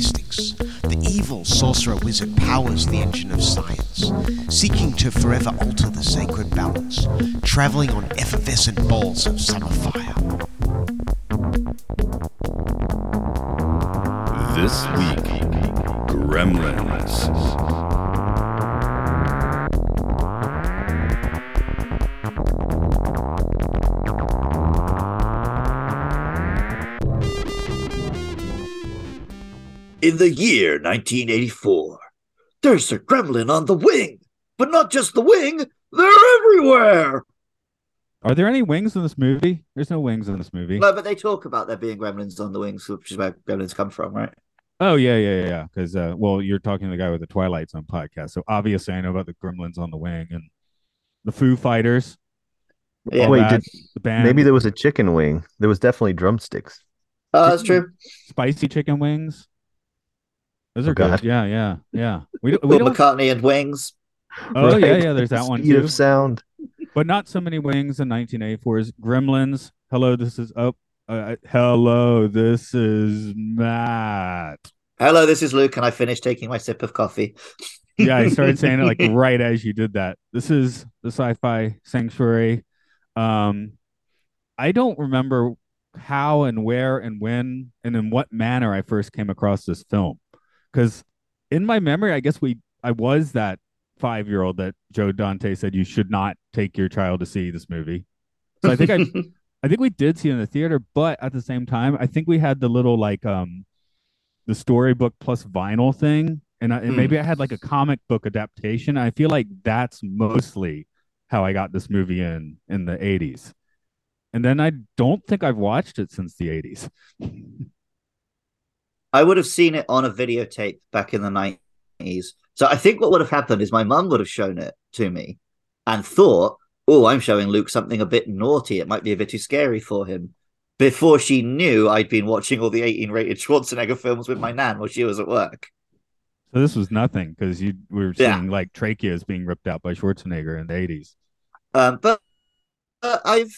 mystics, the evil sorcerer wizard powers the engine of science, seeking to forever alter the sacred balance, traveling on effervescent balls of summer fire. This week, Gremlins. The year 1984, there's a gremlin on the wing, but not just the wing, they're everywhere. Are there any wings in this movie? There's no wings in this movie. No, but they talk about there being gremlins on the wings, which is where gremlins come from, right? Oh yeah, yeah, yeah, yeah. Because uh, well, you're talking to the guy with the Twilight Zone podcast, so obviously I know about the Gremlins on the wing and the Foo Fighters. Yeah. Wait, that, did- the band, Maybe there was a chicken wing. There was definitely drumsticks. Oh, that's true. spicy chicken wings. Those Oh, are good. God. Yeah, yeah, yeah. We don't. We Paul McCartney and Wings. oh yeah, Right. yeah. There's that one Speed too. of sound. but not so many wings in 1984's Gremlins. Hello, this is up. Uh, hello, this is Matt. Hello, this is Luke, and I finished taking my sip of coffee. yeah, I started saying it like right as you did that. This is the sci-fi sanctuary. Um, I don't remember how and where and when and in what manner I first came across this film, because in my memory, I guess we I was that five-year-old that Joe Dante said you should not take your child to see this movie. So I think I I think we did see it in the theater, but at the same time, I think we had the little like um the storybook plus vinyl thing, and, I, and Hmm. maybe I had like a comic book adaptation. I feel like that's mostly how I got this movie in in the '80s, and then I don't think I've watched it since the '80s. I would have seen it on a videotape back in the 90s. So I think what would have happened is my mum would have shown it to me and thought, oh, I'm showing Luke something a bit naughty. It might be a bit too scary for him. Before she knew I'd been watching all the 18 rated Schwarzenegger films with my nan while she was at work. So this was nothing because you we were seeing Yeah. like tracheas being ripped out by Schwarzenegger in the '80s. Um, but uh, I've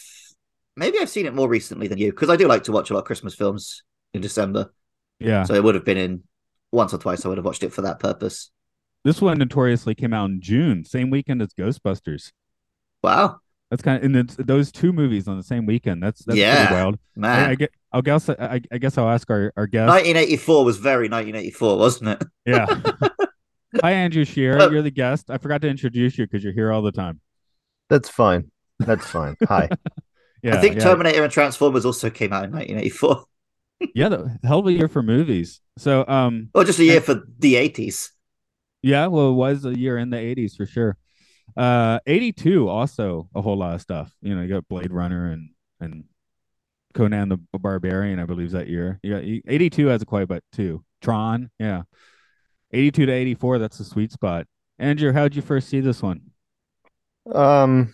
maybe I've seen it more recently than you because I do like to watch a lot of Christmas films in December. Yeah, So it would have been in once or twice. I would have watched it for that purpose. this one notoriously came out in June, same weekend as Ghostbusters. Wow, That's kind of and it's those two movies on the same weekend. That's that's Yeah. pretty wild. I, man. I get. I'll guess. I, I guess I'll ask our our guest. 1984 was very 1984, wasn't it? Yeah. Hi, Andrew Shearer. You're the guest. I forgot to introduce you because you're here all the time. That's fine. That's fine. Hi. Yeah. I think yeah. Terminator and Transformers also came out in 1984, Yeah, the hell of a year for movies. So, um, or just a year for the 80s. yeah, well, it was a year in the '80s for sure. Uh, '82 also a whole lot of stuff. You know, you got Blade Runner and and Conan the Barbarian. I believe is that year. You got '82 has a quite a bit too. Tron, yeah. '82 to '84, that's the sweet spot. Andrew, how'd you first see this one? Um,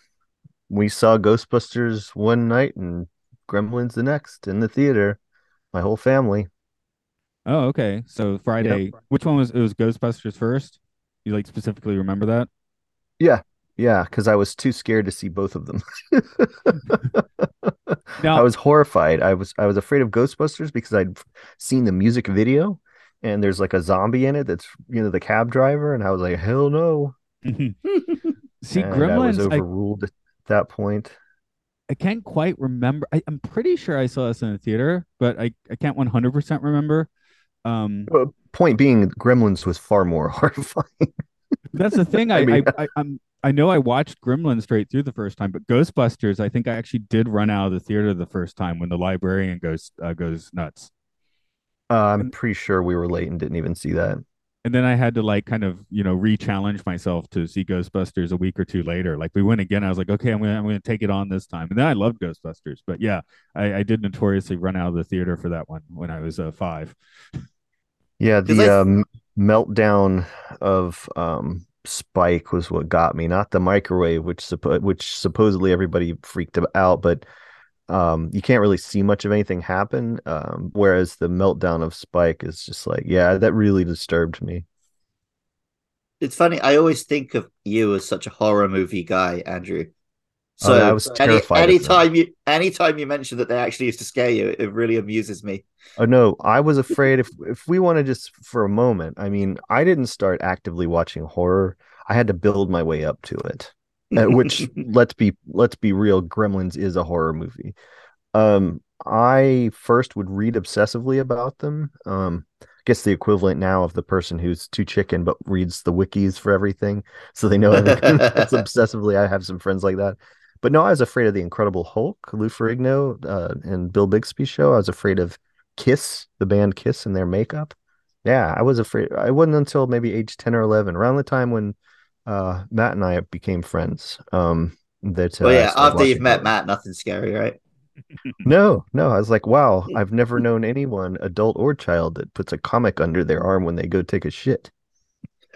we saw Ghostbusters one night and Gremlins the next in the theater. My whole family. Oh, okay. So Friday, which one was it? Was Ghostbusters first? You like specifically remember that? Yeah, yeah, because I was too scared to see both of them. Now, I was horrified. I was I was afraid of Ghostbusters because I'd seen the music video and there's like a zombie in it that's you know the cab driver and I was like hell no. see, and I was Gremlins. I, overruled at that point. I can't quite remember. I, I'm pretty sure I saw this in the theater, but I, I can't 100 percent remember. Um, point being, Gremlins was far more horrifying. that's the thing. I, I mean- I, I I'm I know I watched Gremlins straight through the first time, but Ghostbusters, I think I actually did run out of the theater the first time when the librarian goes uh, goes nuts. Uh, I'm pretty sure we were late and didn't even see that. And then I had to like kind of you know re-challenge myself to see Ghostbusters a week or two later. Like we went again, I was like, okay, I'm gonna I'm gonna take it on this time. And then I loved Ghostbusters, but yeah, I, I did notoriously run out of the theater for that one when I was uh, five. Yeah, the I- um, meltdown of um, Spike was what got me, not the microwave, which suppo- which supposedly everybody freaked out, but um, you can't really see much of anything happen. Um, whereas the meltdown of Spike is just like, yeah, that really disturbed me. It's funny. I always think of you as such a horror movie guy, Andrew. So Oh, I was terrified them. anytime you anytime you mention that they actually used to scare you, it really amuses me. Oh no, I was afraid if if we want to just for a moment, I mean, I didn't start actively watching horror. I had to build my way up to it. Uh, which let's be let's be real, Gremlins is a horror movie. Um I first would read obsessively about them. Um I guess the equivalent now of the person who's too chicken but reads the wikis for everything so they know everything. That's obsessively. I have some friends like that. But no, I was afraid of the Incredible Hulk, Lou Ferrigno, uh, and Bill Bixby show. I was afraid of Kiss, the band Kiss, and their makeup. Yeah, I was afraid. I wasn't until maybe age ten or eleven, around the time when uh, Matt and I became friends. Um, that uh, Well, yeah, started after you've met. Matt, nothing's scary, right? No, no, I was like, wow, I've never known anyone, adult or child, that puts a comic under their arm when they go take a shit.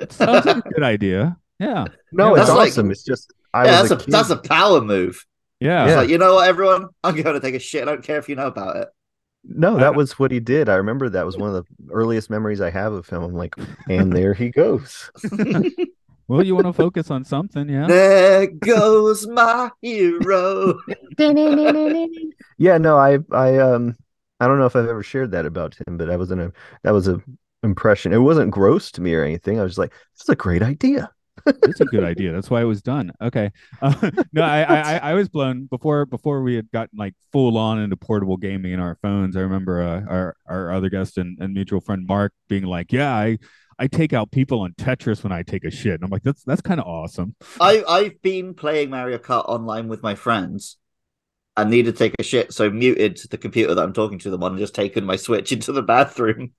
Sounds like a good idea. Yeah. No, Yeah, it's that's like- awesome. it's just I yeah, was that's a, a that's a power move. Yeah. It's Yeah. like, you know what, everyone? I'm going to take a shit. I don't care if you know about it. No, that was what he did. I remember that was one of the earliest memories I have of him. I'm like, and there he goes. Well, you want to focus on something, yeah? there goes my hero. Yeah, no, I I um I don't know if I've ever shared that about him, but that was an that was a impression. It wasn't gross to me or anything. I was just like, this is a great idea. It's a good idea. That's why it was done. Okay. Uh, no, I, I I- I was blown before before we had gotten like full on into portable gaming in our phones. I remember uh, our our other guest and, and mutual friend Mark being like, "Yeah, I I take out people on Tetris when I take a shit." And I'm like, "That's that's kind of awesome." I, I've been playing Mario Kart online with my friends and needed to take a shit, so muted the computer that I'm talking to them on and just taken my Switch into the bathroom.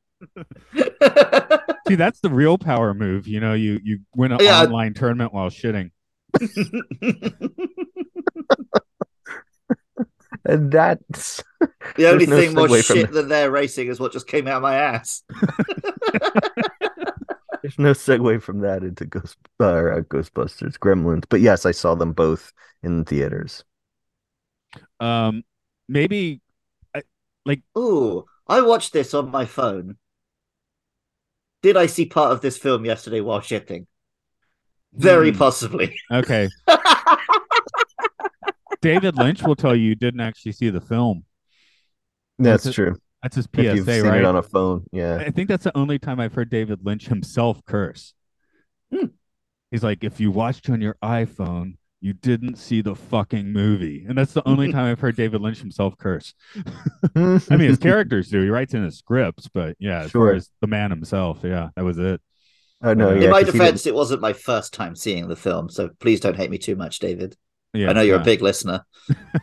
See, that's the real power move. You know, you you win an Yeah. online tournament while shitting. And that's The only no thing more shit that. than their racing is what just came out of my ass. there's no segue from that into Ghost uh, Ghostbusters, Gremlins. But yes, I saw them both in theaters. Um, maybe I, like, Ooh, I watched this on my phone. Did I see part of this film yesterday while shitting? Very Hmm. possibly. okay. David Lynch will tell you you didn't actually see the film. That's true. That's his If you've PSA, seen right? it on a phone, yeah. I think that's the only time I've heard David Lynch himself curse. Hmm. He's like, if you watched on your iPhone, you didn't see the fucking movie. And that's the only time I've heard David Lynch himself curse. I mean, his characters do. He writes in his scripts, but yeah, as Sure. far as the man himself, yeah, that was it. Oh no, In yeah. In my 'cause defense, it wasn't my first time seeing the film, so please don't hate me too much, David. Yeah, I know you're yeah. a big listener.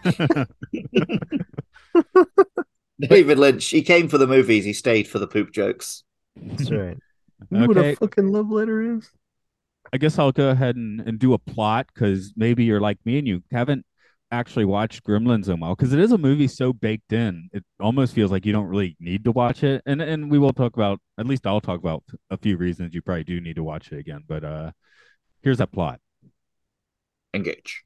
David Lynch, he came for the movies, he stayed for the poop jokes. That's right. You know what a fucking love letter is? I guess I'll go ahead and, and do a plot because maybe you're like me and you haven't actually watched Gremlins in a while because it is a movie so baked in. It almost feels like you don't really need to watch it. And and we will talk about at least I'll talk about a few reasons you probably do need to watch it again. But uh here's that plot. Engage.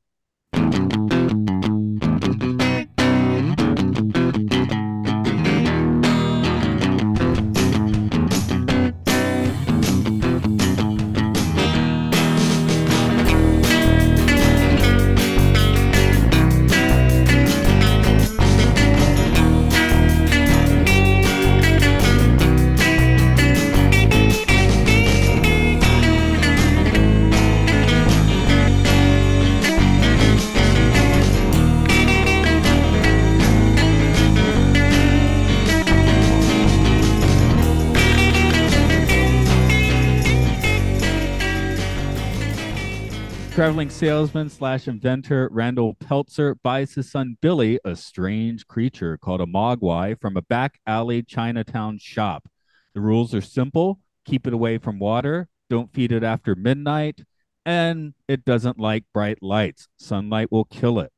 Traveling salesman slash inventor Randall Peltzer buys his son Billy a strange creature called a mogwai from a back alley Chinatown shop. The rules are simple keep it away from water, don't feed it after midnight, and it doesn't like bright lights. Sunlight will kill it.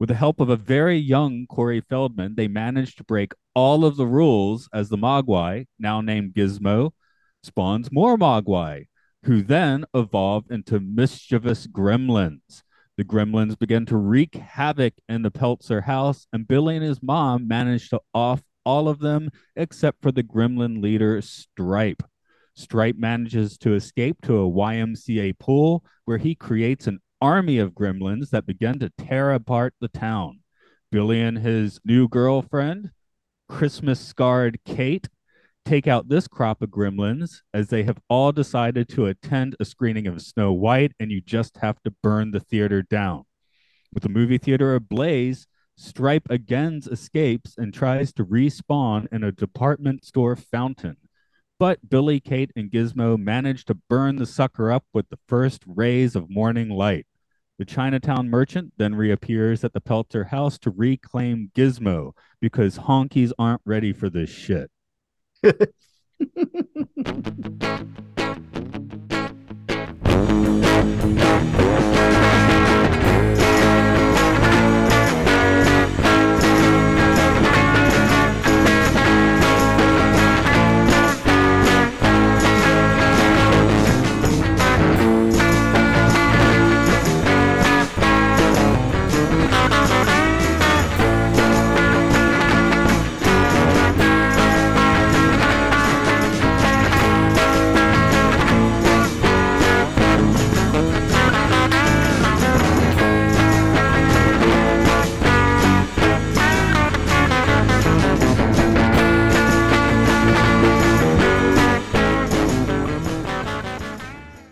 With the help of a very young Corey Feldman, they manage to break all of the rules as the Mogwai, now named Gizmo, spawns more Mogwai, who then evolve into mischievous gremlins. The gremlins begin to wreak havoc in the Peltzer house, and Billy and his mom manage to off all of them except for the gremlin leader, Stripe. Stripe manages to escape to a YMCA pool where he creates an army of gremlins that begin to tear apart the town. Billy and his new girlfriend, Christmas scarred Kate, take out this crop of gremlins as they have all decided to attend a screening of Snow White, and you just have to burn the theater down. With the movie theater ablaze, Stripe again escapes and tries to respawn in a department store fountain. But Billy, Kate, and Gizmo manage to burn the sucker up with the first rays of morning light. The Chinatown merchant then reappears at the Peltzer house to reclaim Gizmo because honkies aren't ready for this shit good.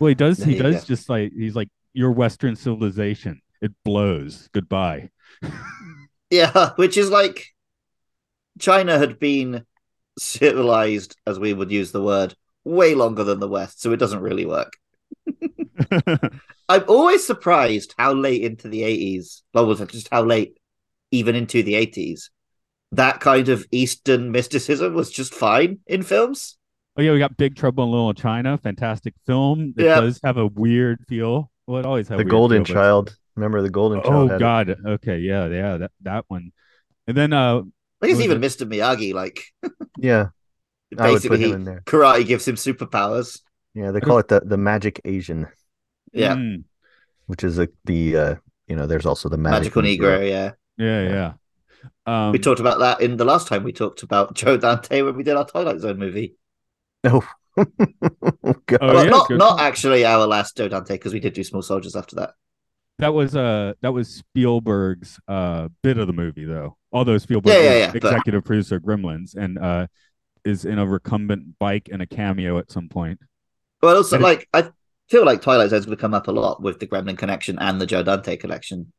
Well, he does. There He does go. just like he's like your Western civilization. It blows. Goodbye. Yeah, which is like China had been civilized, as we would use the word, way longer than the West, so it doesn't really work. I'm always surprised how late into the 80s, well, was it just how late even into the 80s, that kind of Eastern mysticism was just fine in films. Oh yeah, we got Big Trouble in Little China. Fantastic film. It Yeah. does have a weird feel. Well, it always had a The Golden feel, but- Child. Remember the Golden Child? Oh had it? God. Okay. Yeah. Yeah. That that one. And then uh, I think it's even it- Mr. Miyagi, like Yeah, basically put he- in there. karate gives him superpowers. Yeah, they call it the the Magic Asian, Yeah. mm, which is a, the uh, you know, there's also the Magic Magical Negro, yeah. yeah, yeah. Um, we talked about that in the last time we talked about Joe Dante when we did our Twilight Zone movie. Oh, God. Oh, well, yeah, not not actually our last Joe Dante because we did do Small Soldiers after that. that was uh that was Spielberg's uh bit of the movie though. Although Spielberg Yeah, yeah, is yeah, but- executive producer Gremlins and uh is in a recumbent bike and a cameo at some point. Well, also But it- like I feel like Twilight Zone's going to come up a lot with the Gremlin connection and the Joe Dante connection.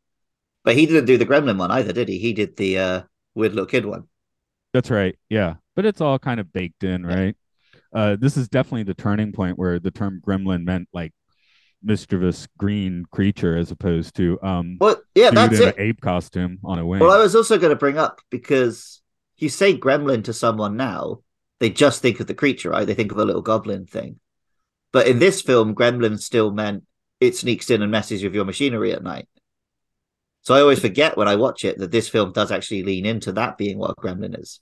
But he didn't do the Gremlin one either, did he? He did the uh, weird little kid one. That's right. Yeah. But it's all kind of baked in, right? Uh, this is definitely the turning point where the term gremlin meant like mischievous green creature as opposed to um Well, yeah, that's in it. an ape costume on a wing. Well, I was also going to bring up because you say gremlin to someone now, they just think of the creature, right? They think of a little goblin thing. But in this film, gremlin still meant it sneaks in and messes with your machinery at night. So I always forget when I watch it that this film does actually lean into that being what a gremlin is.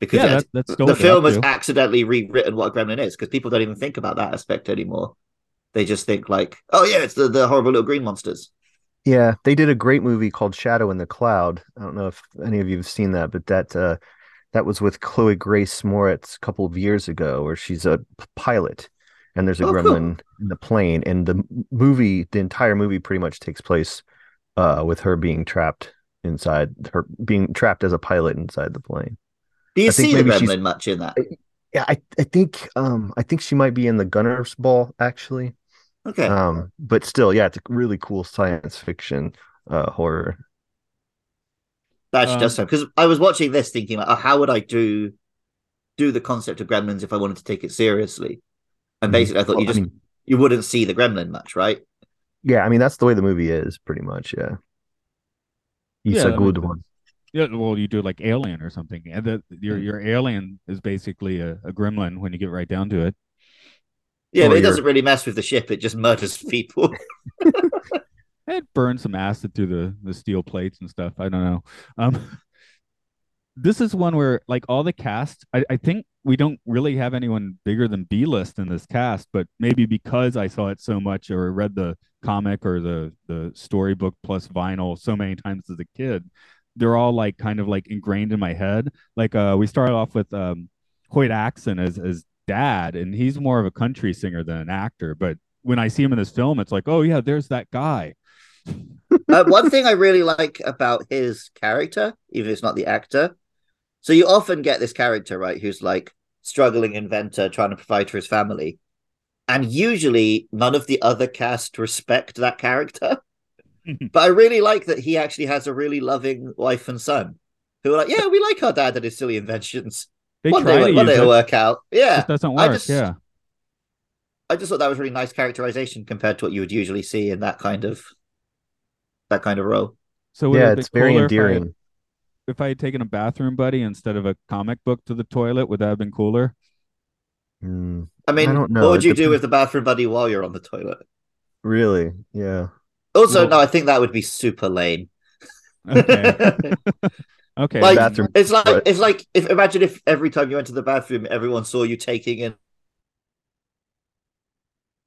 Because yeah, that, that's the film has accidentally rewritten what a gremlin is because people don't even think about that aspect anymore. They just think like, oh yeah, it's the, the horrible little green monsters. Yeah, they did a great movie called Shadow in the Cloud. I don't know if any of you have seen that, but that uh, that was with Chloe Grace Moretz a couple of years ago, where she's a p- pilot and there's a Oh, cool. gremlin in the plane, and the movie, the entire movie, pretty much takes place uh, with her being trapped inside, her being trapped as a pilot inside the plane. Do you I see the maybe gremlin much in that? Yeah, I, I think um I think she might be in the Gunner's Ball actually. Okay. Um, but still, yeah, it's a really cool science fiction uh horror. That actually does Um, sound because I was watching this thinking like, oh, how would I do do the concept of gremlins if I wanted to take it seriously? And Mhm. basically, I thought you Well, I just mean, you wouldn't see the gremlin much, right? Yeah, I mean that's the way the movie is, pretty much. Yeah, it's Yeah, a that good makes one. Yeah, well, you do like Alien or something, and the, your Mm. your alien is basically a, a gremlin when you get right down to it. Yeah, but it doesn't really mess with the ship; it just murders people. it burns some acid through the the steel plates and stuff. I don't know. Um, this is one where like all the cast, I, I think we don't really have anyone bigger than B list in this cast, but maybe because I saw it so much or read the comic or the the storybook plus vinyl so many times as a kid, they're all like kind of like ingrained in my head. Like uh we started off with um Hoyt Axton as as dad, and he's more of a country singer than an actor, but when I see him in this film, it's like, oh yeah, there's that guy. uh, one thing I really like about his character, even if it's not the actor, so you often get this character, right, who's like struggling inventor trying to provide for his family. And usually none of the other cast respect that character. but I really like that he actually has a really loving wife and son who are like, yeah, we like our dad and his silly inventions. They one try day, to one day it, it'll work out. Yeah. It doesn't I work. just- yeah. I just thought that was really nice characterization compared to what you would usually see in that kind of that kind of role. So Yeah, have it's very cooler if I- endearing. If I, had taken a bathroom buddy instead of a comic book to the toilet, would that have been cooler? Mm, I mean, don't know. what would It you do with the bathroom buddy while you're on the toilet? really? Yeah. Also, Well- no, I think that would be super lame. Okay. okay. Like, Bathroom It's like Right. it's like if imagine if every time you went to the bathroom, everyone saw you taking in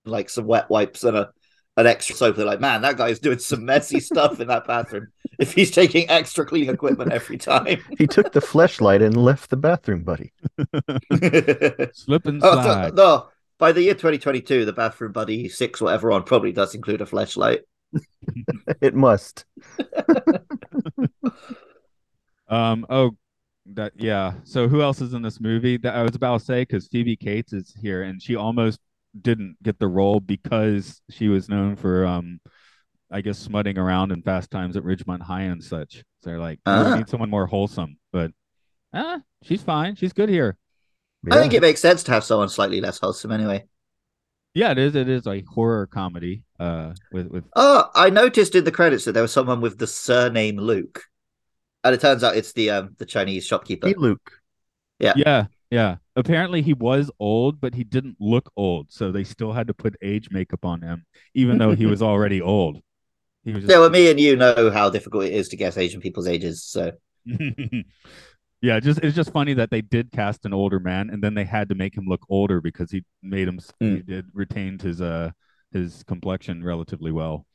like some wet wipes and a an extra soap. They're like, man, that guy's doing some messy stuff in that bathroom. If he's taking extra cleaning equipment every time. He took the flashlight and left the bathroom, buddy. Slip and Oh, slide. no, by the year 2022, the bathroom buddy six whatever on probably does include a flashlight. It must. Um. Oh, that yeah. So who else is in this movie? That I was about to say because Phoebe Cates is here, and she almost didn't get the role because she was known for um, I guess smutting around in Fast Times at Ridgemont High and such. So they're like, we Ah. need someone more wholesome. But ah, she's fine. She's good here. I think it makes sense to have someone slightly less wholesome anyway. Yeah, it is. It is a horror comedy. Uh, with with Oh, I noticed in the credits that there was someone with the surname Luke, and it turns out it's the um the Chinese shopkeeper. Hey, Luke. Yeah. Yeah, yeah. Apparently he was old, but he didn't look old, so they still had to put age makeup on him, even though he was already old. He was just Yeah, well, me and you know how difficult it is to guess Asian people's ages. So yeah, just it's just funny that they did cast an older man and then they had to make him look older because he made him he Mm. did retained his uh his complexion relatively well.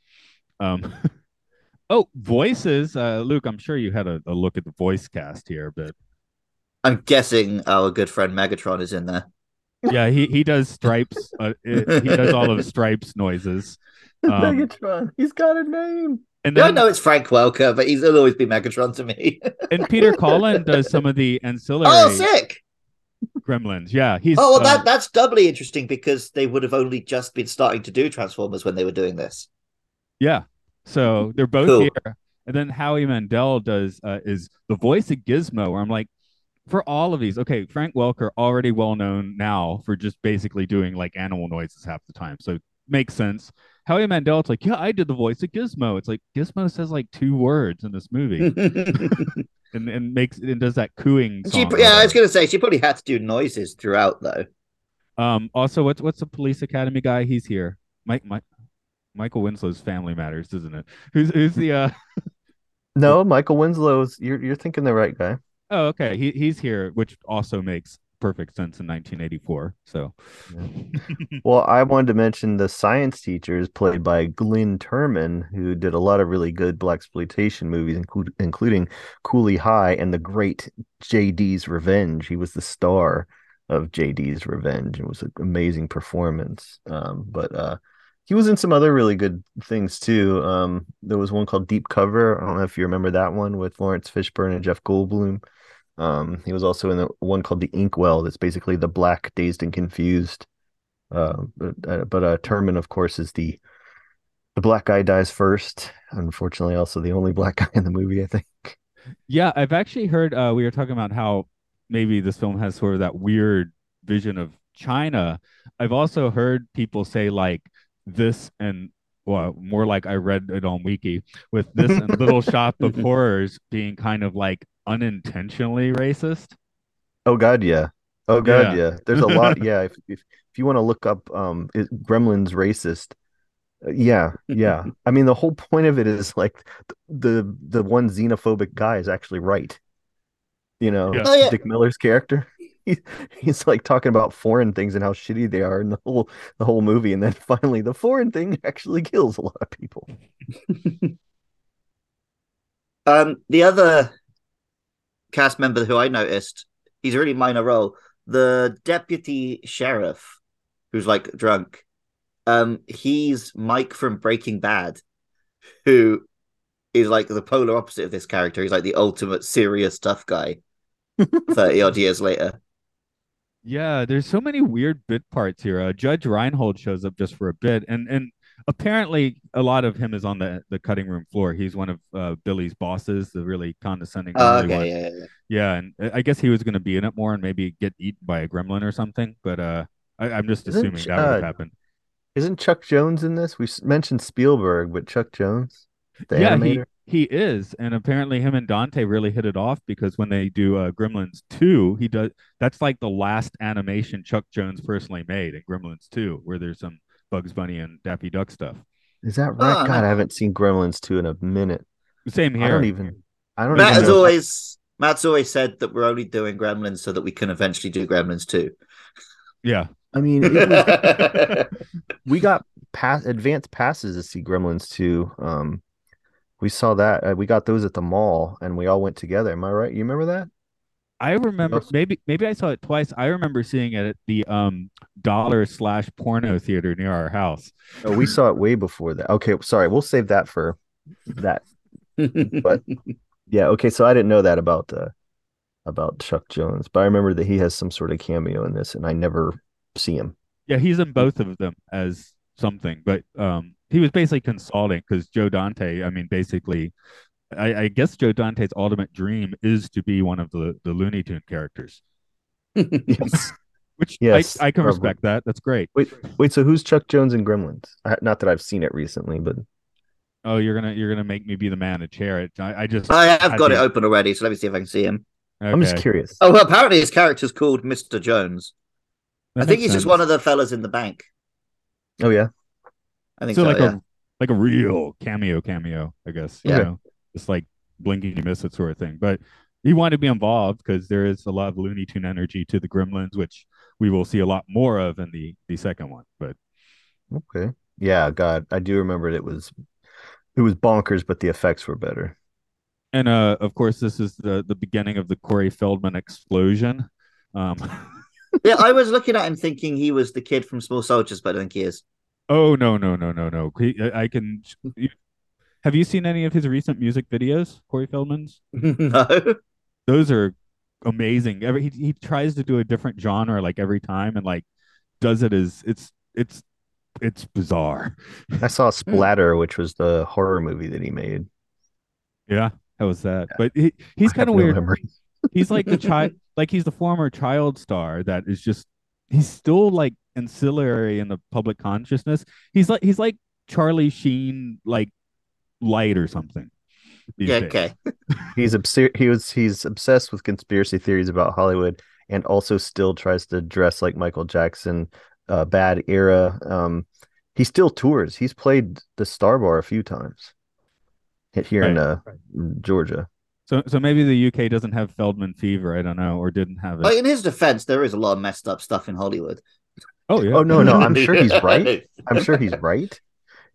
Um oh, voices. Uh Luke, I'm sure you had a, a look at the voice cast here, but I'm guessing our good friend Megatron is in there. yeah, he he does Stripe's uh, it- he does all of Stripe's noises. Um, Megatron. He's got a name. And then know it's Frank Welker, but he's he'll always be Megatron to me. and Peter Cullen does some of the ancillary oh, sick! gremlins. Yeah, he's Oh, well, uh, that that's doubly interesting because they would have only just been starting to do Transformers when they were doing this. Yeah. So they're both Cool. here. And then Howie Mandel does uh, is the voice of Gizmo, where I'm like, for all of these, okay, Frank Welker already well known now for just basically doing like animal noises half the time. So makes sense. Howie Mandel, it's like, yeah, I did the voice of Gizmo. It's like Gizmo says like two words in this movie and, and makes it and does that cooing she, song. or yeah, I was gonna say she probably had to do noises throughout though. Um also what's what's the police academy guy? He's here. Mike Mike Michael Winslow's Family Matters, isn't it? Who's who's the uh No, Michael Winslow's. You're you're thinking the right guy. Oh, okay. He he's here, which also makes perfect sense in 1984. So, Well, I wanted to mention the science teacher is played by Glenn Turman, who did a lot of really good black exploitation movies, include, including Cooley High and the great JD's Revenge. He was the star of JD's Revenge. It was an amazing performance. Um, but uh, he was in some other really good things too. Um, there was one called Deep Cover. I don't know if you remember that one with Laurence Fishburne and Jeff Goldblum. Um, he was also in the one called The Inkwell. That's basically the black, dazed and confused. Uh, but uh, but uh, Turman, of course, is the the black guy dies first. Unfortunately, also the only black guy in the movie. I think. yeah, I've actually heard uh, we were talking about how maybe this film has sort of that weird vision of China. I've also heard people say like this and well, more like I read it on Wiki with this and Little Shop of Horrors being kind of like unintentionally racist. Oh God, yeah. Oh God, Yeah. yeah. There's a lot. Yeah, if if, if you want to look up um it, Gremlins racist, Yeah, yeah. I mean, the whole point of it is like the the one xenophobic guy is actually right. You know, Yeah. Oh, yeah. Dick Miller's character. He, he's like talking about foreign things and how shitty they are in the whole the whole movie, and then finally the foreign thing actually kills a lot of people. Um, the other cast member who I noticed, he's a really minor role. The deputy sheriff, who's like drunk. Um, he's Mike from Breaking Bad, who is like the polar opposite of this character. He's like the ultimate serious tough guy. Thirty odd years later. Yeah, there's so many weird bit parts here. Uh, Judge Reinhold shows up just for a bit, and and apparently a lot of him is on the the cutting room floor. He's one of uh, Billy's bosses, the really condescending. Oh, okay, yeah, yeah, yeah. Yeah, and I I guess he was going to be in it more and maybe get eaten by a gremlin or something. But uh, I, I'm just Isn't assuming Ch- that would have uh, happened. Isn't Chuck Jones in this? We mentioned Spielberg, but Chuck Jones, the yeah, animator. he he is, and apparently him and Dante really hit it off because when they do uh, Gremlins two, he does that's like the last animation Chuck Jones personally made in Gremlins two, where there's some Bugs Bunny and Daffy Duck stuff. Is that right? Oh, God. I haven't seen Gremlins 2 in a minute. Same here. I don't even I don't Matt even has know. always Matt's always said that we're only doing Gremlins so that we can eventually do Gremlins two. Yeah, I mean, it was, we got pass advanced passes to see Gremlins 2. Um we saw that. Uh, we got those at the mall and we all went together. Am I right? You remember that? I remember Yes. maybe maybe I saw it twice. I remember seeing it at the um dollar slash porno theater near our house. Oh, we saw it way before that. Okay, sorry. We'll save that for that. But yeah, okay. So I didn't know that about uh about Chuck Jones, but I remember that he has some sort of cameo in this, and I never see him. Yeah, he's in both of them as something, but um, he was basically consulting because Joe Dante. I mean, basically, I, I guess Joe Dante's ultimate dream is to be one of the the Looney Tune characters, Yes. which Yes, I, I can probably. respect that. That's great. Wait, wait. So who's Chuck Jones in Gremlins? I, not that I've seen it recently, but Oh, you're gonna you're gonna make me be the man to chair it. I, I just I have had got to- it open already, so let me see if I can see him. I'm just curious. Oh well, apparently his character's called Mr. Jones. That I think makes he's just one of the fellas in the bank. Oh yeah, I think so so. like yeah. a like a real cameo cameo, I guess. Yeah. You know, just like blinking you miss it sort of thing. But he wanted to be involved because there is a lot of Looney Tune energy to the Gremlins, which we will see a lot more of in the the second one. But okay. Yeah, God, I do remember it was it was bonkers, but the effects were better. and uh, of course, this is the the beginning of the Corey Feldman explosion. Um, yeah, I was looking at him thinking he was the kid from Small Soldiers, but I think he is. oh no no no no no! He, I I can. Have you seen any of his recent music videos, Corey Feldman's? no. those are amazing. Every he, he tries to do a different genre like every time and like does it as it's it's it's bizarre. I saw hmm. Splatter, which was the horror movie that he made. Yeah, how was that? But he he's kind of no weird. memory. He's like the child like he's the former child star that is just he's still like ancillary in the public consciousness. He's like he's like Charlie Sheen like light or something. Yeah, okay. He's obs- he was he's obsessed with conspiracy theories about Hollywood and also still tries to dress like Michael Jackson, uh, bad era. Um, he still tours. He's played the Star Bar a few times hit here in Right. uh, Georgia. So so maybe the UK doesn't have Feldman fever, I don't know, or didn't have it. In his defense, there is a lot of messed up stuff in Hollywood. oh yeah. Oh no, no, I'm sure he's right. I'm sure he's right.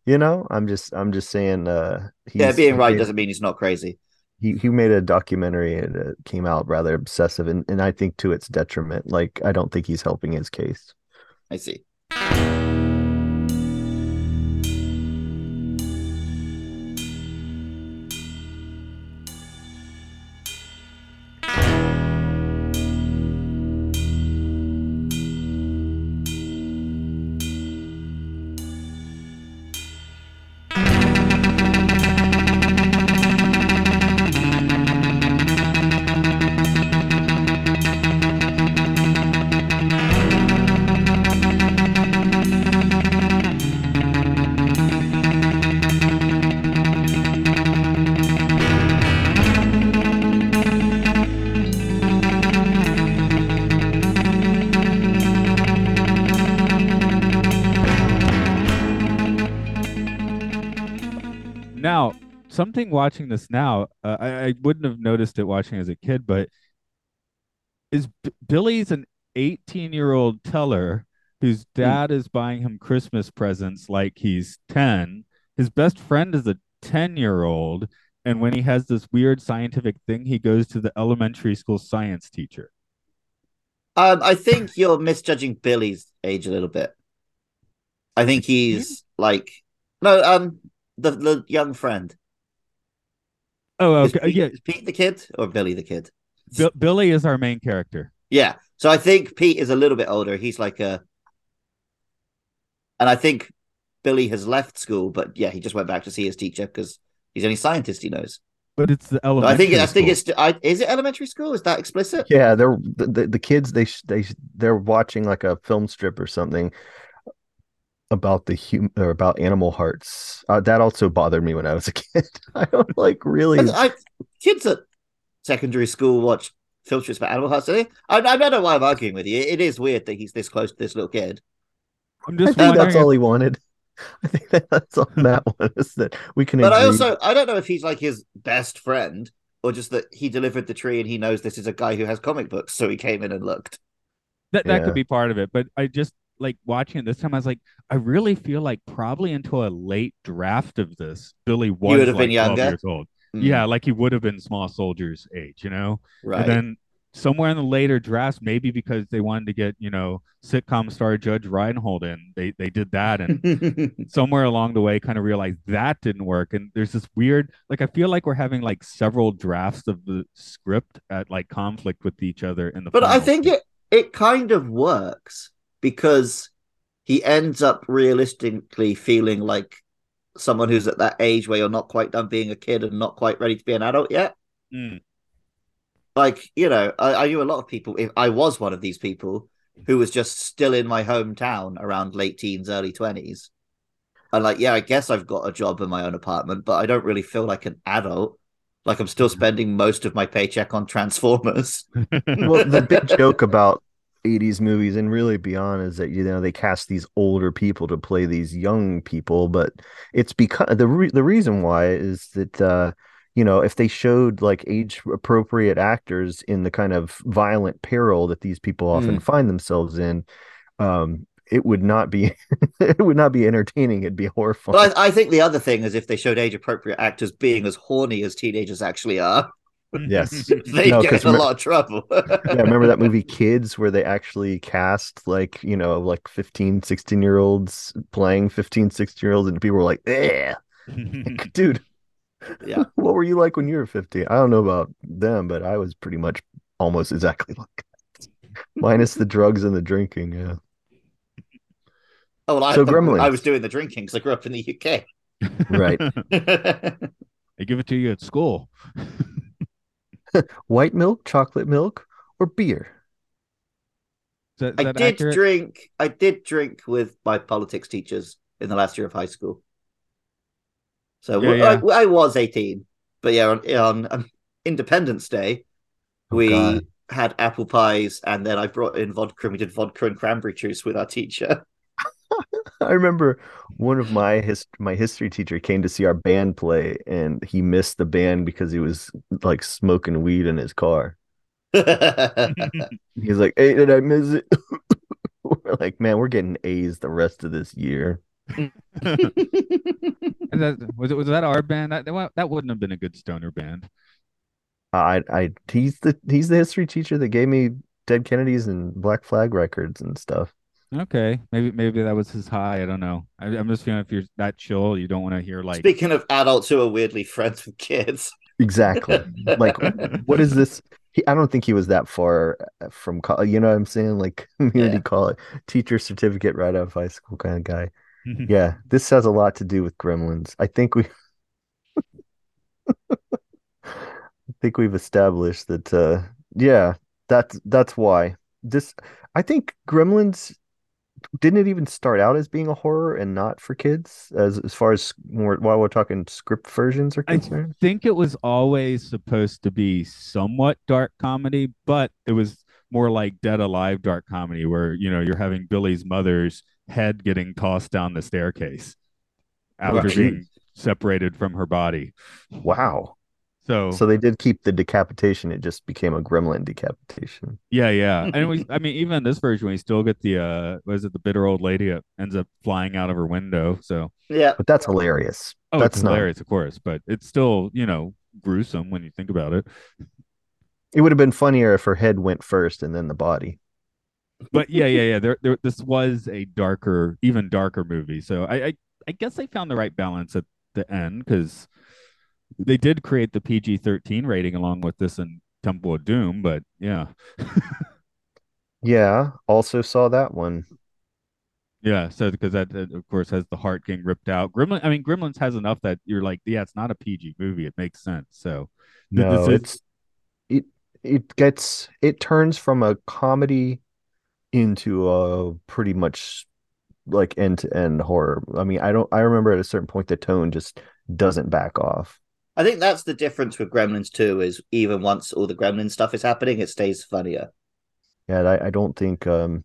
You know, I'm just I'm just saying uh he's, yeah, being right doesn't mean he's not crazy. he he made a documentary and it came out rather obsessive and, and I think to its detriment. Like I don't think he's helping his case. I see. Something watching this now, uh, I, I wouldn't have noticed it watching as a kid, but is B- Billy's an 18 year old teller whose dad is buying him Christmas presents like he's 10. His best friend is a 10 year old. And when he has this weird scientific thing, he goes to the elementary school science teacher. Um, I think you're misjudging Billy's age a little bit. I think he's like no, um, the the young friend. Oh, Is. Uh, Pete, Yeah. is Pete the kid or Billy the kid? Bi- Billy is our main character. Yeah. So I think Pete is a little bit older. He's like a, and I think Billy has left school, but yeah, he just went back to see his teacher because he's the only scientist he knows. But it's the But elementary I think I think school. it's I, is it elementary school? Is that explicit? Yeah, they're the, the, the kids they they they're watching like a film strip or something about the human or about animal hearts. Uh, that also bothered me when I was a kid. I don't like really. I, I- kids at secondary school watch film strips about animal hearts. do they? I, I don't know why I'm arguing with you. It is weird that he's this close to this little kid. I'm I just think that's all he wanted. I think that that's on that one is that we can. But I also I don't know if he's like his best friend or just that he delivered the tree and he knows this is a guy who has comic books, so he came in and looked. that that Yeah. could be part of it. But I just like watching it this time. I was like, I really feel like probably until a late draft of this, Billy was like been 12 younger? years old. Mm, Yeah, like he would have been small soldiers age, you know. right. And then somewhere in the later drafts, maybe because they wanted to get you know sitcom star Judge Reinhold in, they they did that, and somewhere along the way, kind of realized that didn't work. And there's this weird, like I feel like we're having like several drafts of the script at like conflict with each other in the. But I think it it kind of works because he ends up realistically feeling like someone who's at that age where you're not quite done being a kid and not quite ready to be an adult yet. Mm. Like, you know, I, I knew a lot of people. If I was one of these people who was just still in my hometown around late teens, early 20s. And like, yeah, I guess I've got a job in my own apartment, but I don't really feel like an adult. Like I'm still spending most of my paycheck on Transformers. well, the big joke about 80s movies and really beyond is that you know they cast these older people to play these young people, but it's because the re- the reason why is that uh you know if they showed like age appropriate actors in the kind of violent peril that these people often find themselves in, um it would not be it would not be entertaining. It'd be horrifying. But I, I think the other thing is if they showed age appropriate actors being as horny as teenagers actually are, yes. they No, get 'cause in a lot of trouble. yeah, remember that movie Kids where they actually cast like, you know, like 15, 16 year olds playing 15, 16 year olds and people were like, yeah, dude. Yeah. What were you like when you were 15? I don't know about them, but I was pretty much almost exactly like that. Minus the drugs and the drinking, yeah. oh, well, I, So the- Gremlins. I was doing the drinking because I grew up in the UK. Right. they give it to you at school. White milk, chocolate milk, or beer? Is that, is I did accurate? drink. I did drink with my politics teachers in the last year of high school. So Yeah, I, I was eighteen, but yeah, on, on um, Independence Day, Oh, we God. had apple pies, and then I brought in vodka. and We did vodka and cranberry juice with our teacher. I remember one of my his my history teacher came to see our band play and he missed the band because he was like smoking weed in his car. He's like, Hey, did I miss it? we're like, man, we're getting A's the rest of this year. That, was it was that our band? That that that wouldn't have been a good stoner band. I I he's the he's the history teacher that gave me Dead Kennedys and Black Flag records and stuff. Okay, maybe maybe that was his high. I don't know. I, I'm just feeling if you're that chill, you don't want to hear like. Speaking of adults who are weirdly friends with kids, Exactly. like what is this? He, I don't think he was that far uh, from college. You know what I'm saying? Like community Yeah. college, teacher certificate right out of high school kind of guy. Yeah, this has a lot to do with Gremlins. I think we I think we've established that uh yeah, that's that's why. This I think Gremlins didn't it even start out as being a horror and not for kids as as far as more while we're talking script versions are concerned? I think it was always supposed to be somewhat dark comedy, but it was more like Dead Alive dark comedy, where you know you're having Billy's mother's head getting tossed down the staircase after Right. being separated from her body. Wow. So, So they did keep the decapitation. It just became a gremlin decapitation. yeah, yeah. And we, I mean, even in this version, we still get the uh, was it the bitter old lady that ends up flying out of her window. So, Yeah. But that's hilarious. oh, that's it's not. hilarious, of course, but it's still you know gruesome when you think about it. It would have been funnier if her head went first and then the body. But yeah, yeah, yeah. There, there, this was a darker, even darker movie. So I, I, I guess they found the right balance at the end because they did create the PG thirteen rating along with this and Temple of Doom. But yeah, Yeah. Also saw that one. yeah. So because that, that, of course, has the heart getting ripped out. Gremlin, I mean, Gremlins has enough that you're like, yeah, it's not a PG movie. It makes sense. So No, is- it's it it gets it turns from a comedy into a pretty much like end to end horror. I mean, I don't I remember at a certain point the tone just doesn't back off. I think that's the difference with Gremlins 2 is even once all the Gremlin stuff is happening, it stays funnier. Yeah, I, I don't think um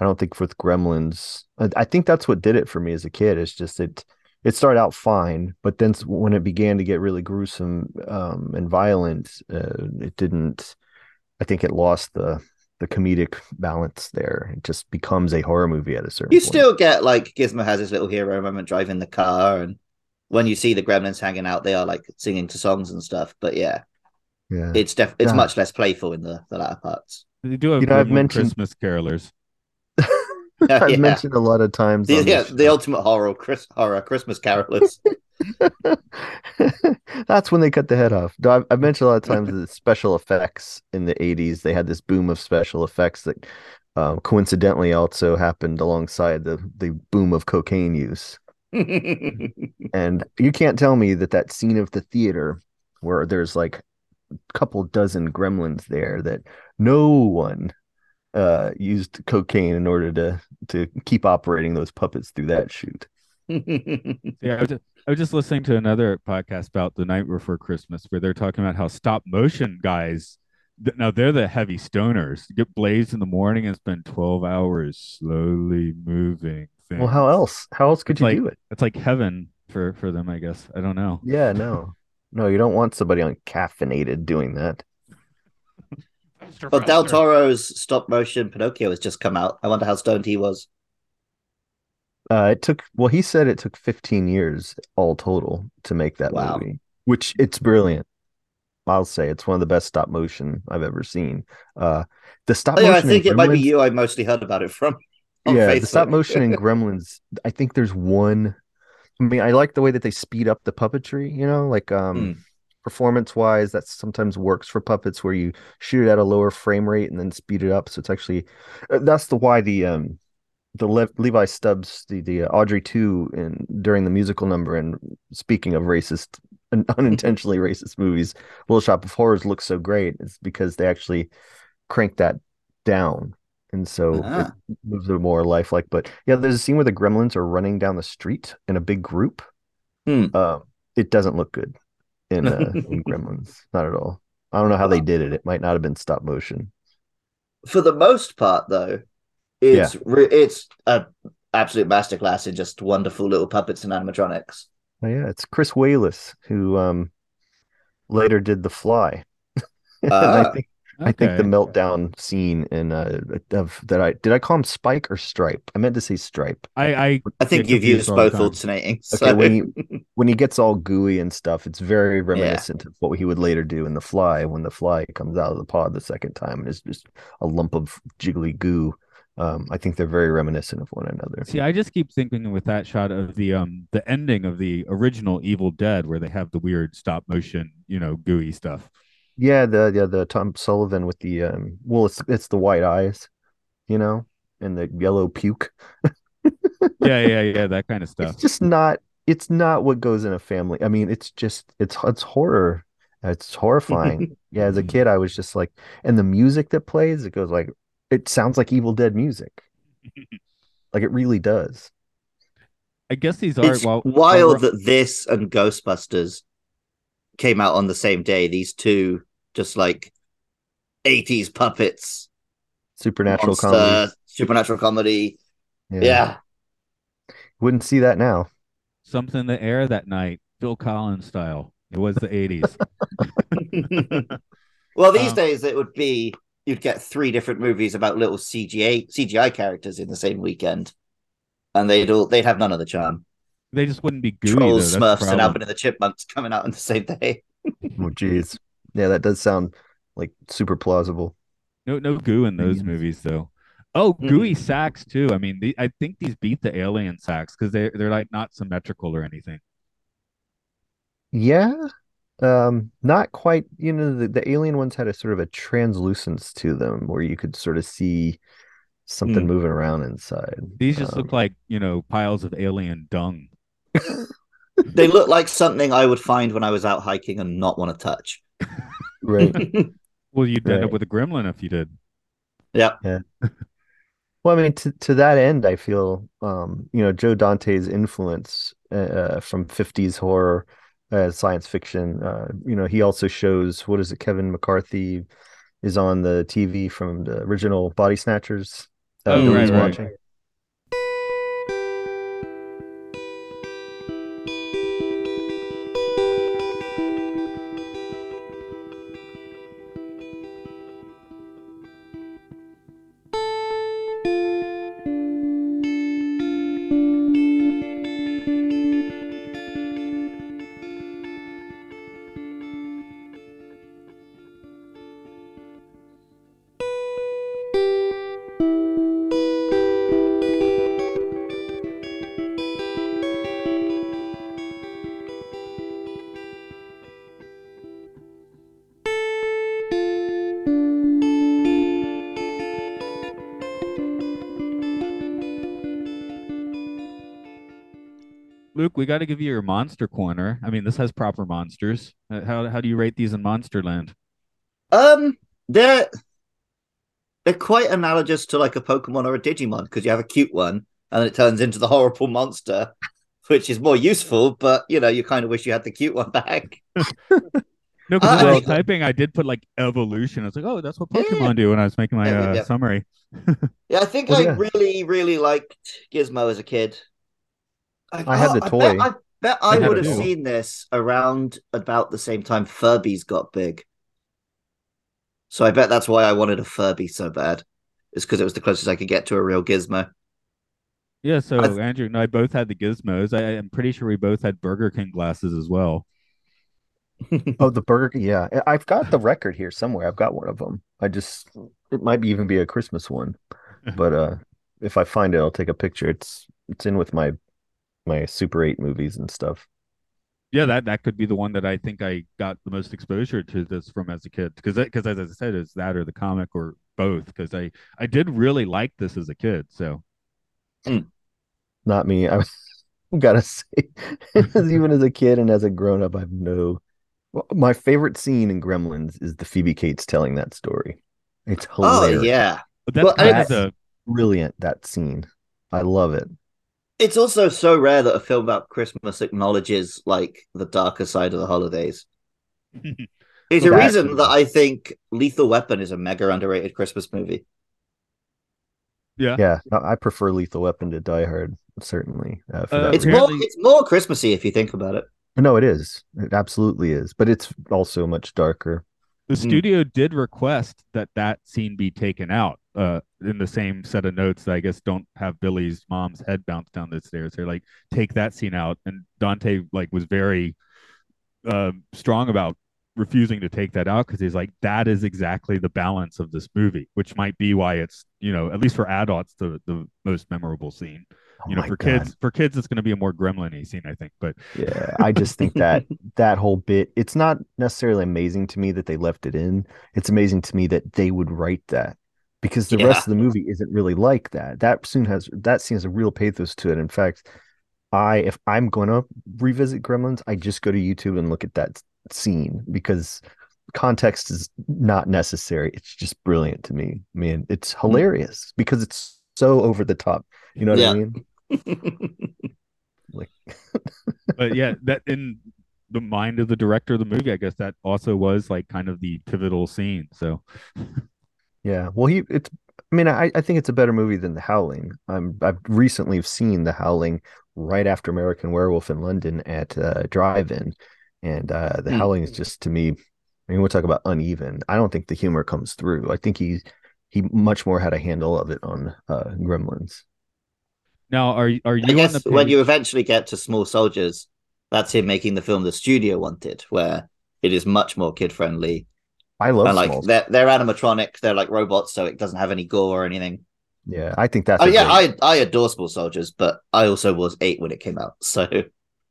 I don't think with Gremlins I, I think that's what did it for me as a kid. It's just it it started out fine, but then when it began to get really gruesome um and violent, uh, it didn't I think it lost the the comedic balance there. It just becomes a horror movie at a certain You point. still get like Gizmo has his little hero moment driving the car, and when you see the Gremlins hanging out, they are like singing to songs and stuff. But yeah, yeah. it's def- it's Yeah. much less playful in the, the latter parts. they do have You know, I've mentioned- Christmas carolers. I've Yeah. mentioned a lot of times The, yeah, the ultimate horror Chris horror Christmas carolers. That's when they cut the head off. I've, I've mentioned a lot of times the special effects in the 80s. They had this boom of special effects that um, coincidentally also happened alongside the, the boom of cocaine use. And you can't tell me that that scene of the theater where there's like a couple dozen gremlins there that no one uh, used cocaine in order to to keep operating those puppets through that shoot. Yeah, I was, just, I was just listening to another podcast about the night before Christmas where they're talking about how stop motion guys. th- Now they're the heavy stoners. You get blazed in the morning and spend twelve hours slowly moving. Things. Well, how else? How else could It's you like- do it? It's like heaven for for them, I guess. I don't know. Yeah, no. No, you don't want somebody uncaffeinated doing that. but Del Toro's stop motion Pinocchio has just come out. I wonder how stoned he was. Uh, it took, well, he said it took 15 years all total to make that Wow. movie, which it's brilliant. I'll say it's one of the best stop motion I've ever seen. Uh, the stop Oh, yeah, I motion in think it might be you. I mostly heard about it from. On yeah, the stop motion in Gremlins. I think there's one. I mean, I like the way that they speed up the puppetry. You know, like um, Hmm. performance wise, that sometimes works for puppets where you shoot it at a lower frame rate and then speed it up. So it's actually uh, that's the why the um the Le- Levi Stubbs the the uh, Audrey two in during the musical number and speaking of racist un- unintentionally racist movies, Little Shop of Horrors looks so great. It's because they actually crank that down. And so Ah. it moves it more lifelike. But yeah, there's a scene where the gremlins are running down the street in a big group. Hmm. Uh, it doesn't look good in, uh, in Gremlins, not at all. I don't know how they did it. It might not have been stop motion. For the most part, though, it's re- it's a absolute masterclass in just wonderful little puppets and animatronics. Oh, yeah, it's Chris Walas who um later did The Fly. and I Ah. Think I think the meltdown scene in uh of that I did I call him Spike or Stripe? I meant to say Stripe. I I I think you've used all the both time. alternating. Okay, when he when he gets all gooey and stuff, it's very reminiscent of what he would later do in The Fly when the fly comes out of the pod the second time and it's just a lump of jiggly goo. Um, I think they're very reminiscent of one another. See, I just keep thinking with that shot of the um the ending of the original Evil Dead where they have the weird stop motion, you know, gooey stuff. Yeah, the yeah the Tom Sullivan with the um well it's it's the white eyes, you know, and the yellow puke. Yeah, yeah, yeah, that kind of stuff. It's just not it's not what goes in a family. I mean, it's just it's it's horror. It's horrifying. yeah, as a kid I was just like and the music that plays, it goes like it sounds like Evil Dead music. like it really does. I guess these are it's well wild that this and Ghostbusters came out on the same day. These two just like 80s puppets, Supernatural monster, comedy. supernatural comedy. Yeah. Wouldn't see that now. something in the air that night, Phil Collins style. It was the 80s. well, these Um, days it would be you'd get three different movies about little CGA CGI characters in the same weekend, and they'd all they'd have none of the charm. They just wouldn't be gooey. Trolls, though. That's the Smurfs, and problem. Alvin and the Chipmunks coming out on the same day. Oh, geez. Yeah, that does sound like super plausible. No, no goo in those Aliens. movies though. Oh, Mhm. gooey sacks too. I mean, the, I think these beat the alien sacks because they they're like not symmetrical or anything. Yeah. Um, not quite, you know, the, the alien ones had a sort of a translucence to them where you could sort of see something Hmm. moving around inside. These just Um, look like you know piles of alien dung. They look like something I would find when I was out hiking and not want to touch. right. Well, you'd end up with a gremlin if you did. yeah. Well, I mean, to, to that end, I feel, um, you know, Joe Dante's influence uh, from 50s horror, uh, science fiction. Uh, you know, he also shows, what is it, Kevin McCarthy is on the TV from the original Body Snatchers uh, Oh, that right, he's right. watching. Luke, we got to give you your monster corner. I mean, this has proper monsters. Uh, How how do you rate these in Monsterland? Um, they're they're quite analogous to like a Pokemon or a Digimon because you have a cute one and then it turns into the horrible monster, which is more useful. But you know, you kind of wish you had the cute one back. No, because Uh, I I was typing, I did put like evolution. I was like, oh, that's what Yeah. Pokemon do when I was making my Yeah, uh, yeah. summary. Yeah, I think Well, I yeah. really, really liked Gizmo as a kid. I had the toy. I bet I, I would have seen this around about the same time Furbies got big. So I bet that's why I wanted a Furby so bad. It's because it was the closest I could get to a real Gizmo. Yeah, so th- Andrew and I both had the gizmos. I am pretty sure we both had Burger King glasses as well. Oh, the Burger King. Yeah, I- I've got the record here somewhere. I've got one of them. I just it might be even be a Christmas one, but uh, if I find it, I'll take a picture. It's it's in with my my Super Eight movies and stuff. Yeah, that that could be the one that I think I got the most exposure to this from as a kid. Because because as I said, it's that or the comic or both. Because I I did really like this as a kid. So hmm. Not me. I gotta say, even as a kid and as a grown up, I've no. Well, My favorite scene in Gremlins is the Phoebe Cates telling that story. It's oh hilarious. yeah. but that's Well, kind I- of the brilliant that scene. I love it. It's also so rare that a film about Christmas acknowledges like the darker side of the holidays. There's a That- reason that I think Lethal Weapon is a mega underrated Christmas movie. yeah. Yeah, I I prefer Lethal Weapon to Die Hard, certainly. Uh, Uh, It's reason. more it's more Christmassy if you think about it. No, it is. It absolutely is. But it's also much darker. The Mm. studio did request that that scene be taken out uh, in the same set of notes that I guess don't have Billy's mom's head bounce down the stairs. They're like, take that scene out. And Dante like was very uh, strong about refusing to take that out because he's like, that is exactly the balance of this movie, which might be why it's, you know, at least for adults, the, the most memorable scene. Oh you know, for God. kids, for kids, it's going to be a more gremlin-y scene, I think. But Yeah, I just think that that whole bit, it's not necessarily amazing to me that they left it in. It's amazing to me that they would write that because the Yeah. rest of the movie isn't really like that. That soon has that scene has a real pathos to it. In fact, I if I'm going to revisit Gremlins, I just go to YouTube and look at that scene because context is not necessary. It's just brilliant to me. I mean, it's mm. hilarious because it's so over the top. You know what Yeah. I mean? Like but yeah, that in the mind of the director of the movie, I guess that also was like kind of the pivotal scene. So Yeah, well, he it's. I mean, I I think it's a better movie than The Howling. I'm I've recently seen The Howling right after American Werewolf in London at uh, Drive-In, and uh, the Hmm. howling is just to me. I mean, we'll talk about uneven. I don't think the humor comes through. I think he he much more had a handle of it on uh, Gremlins. Now, are are I you on guess the when you eventually get to Small Soldiers, that's him making the film the studio wanted, where it is much more kid friendly. I love And like Small. they're they're animatronic, they're like robots, so it doesn't have any gore or anything. Yeah, I think that's. Oh yeah, great- I I adore Small Soldiers, but I also was eight when it came out. So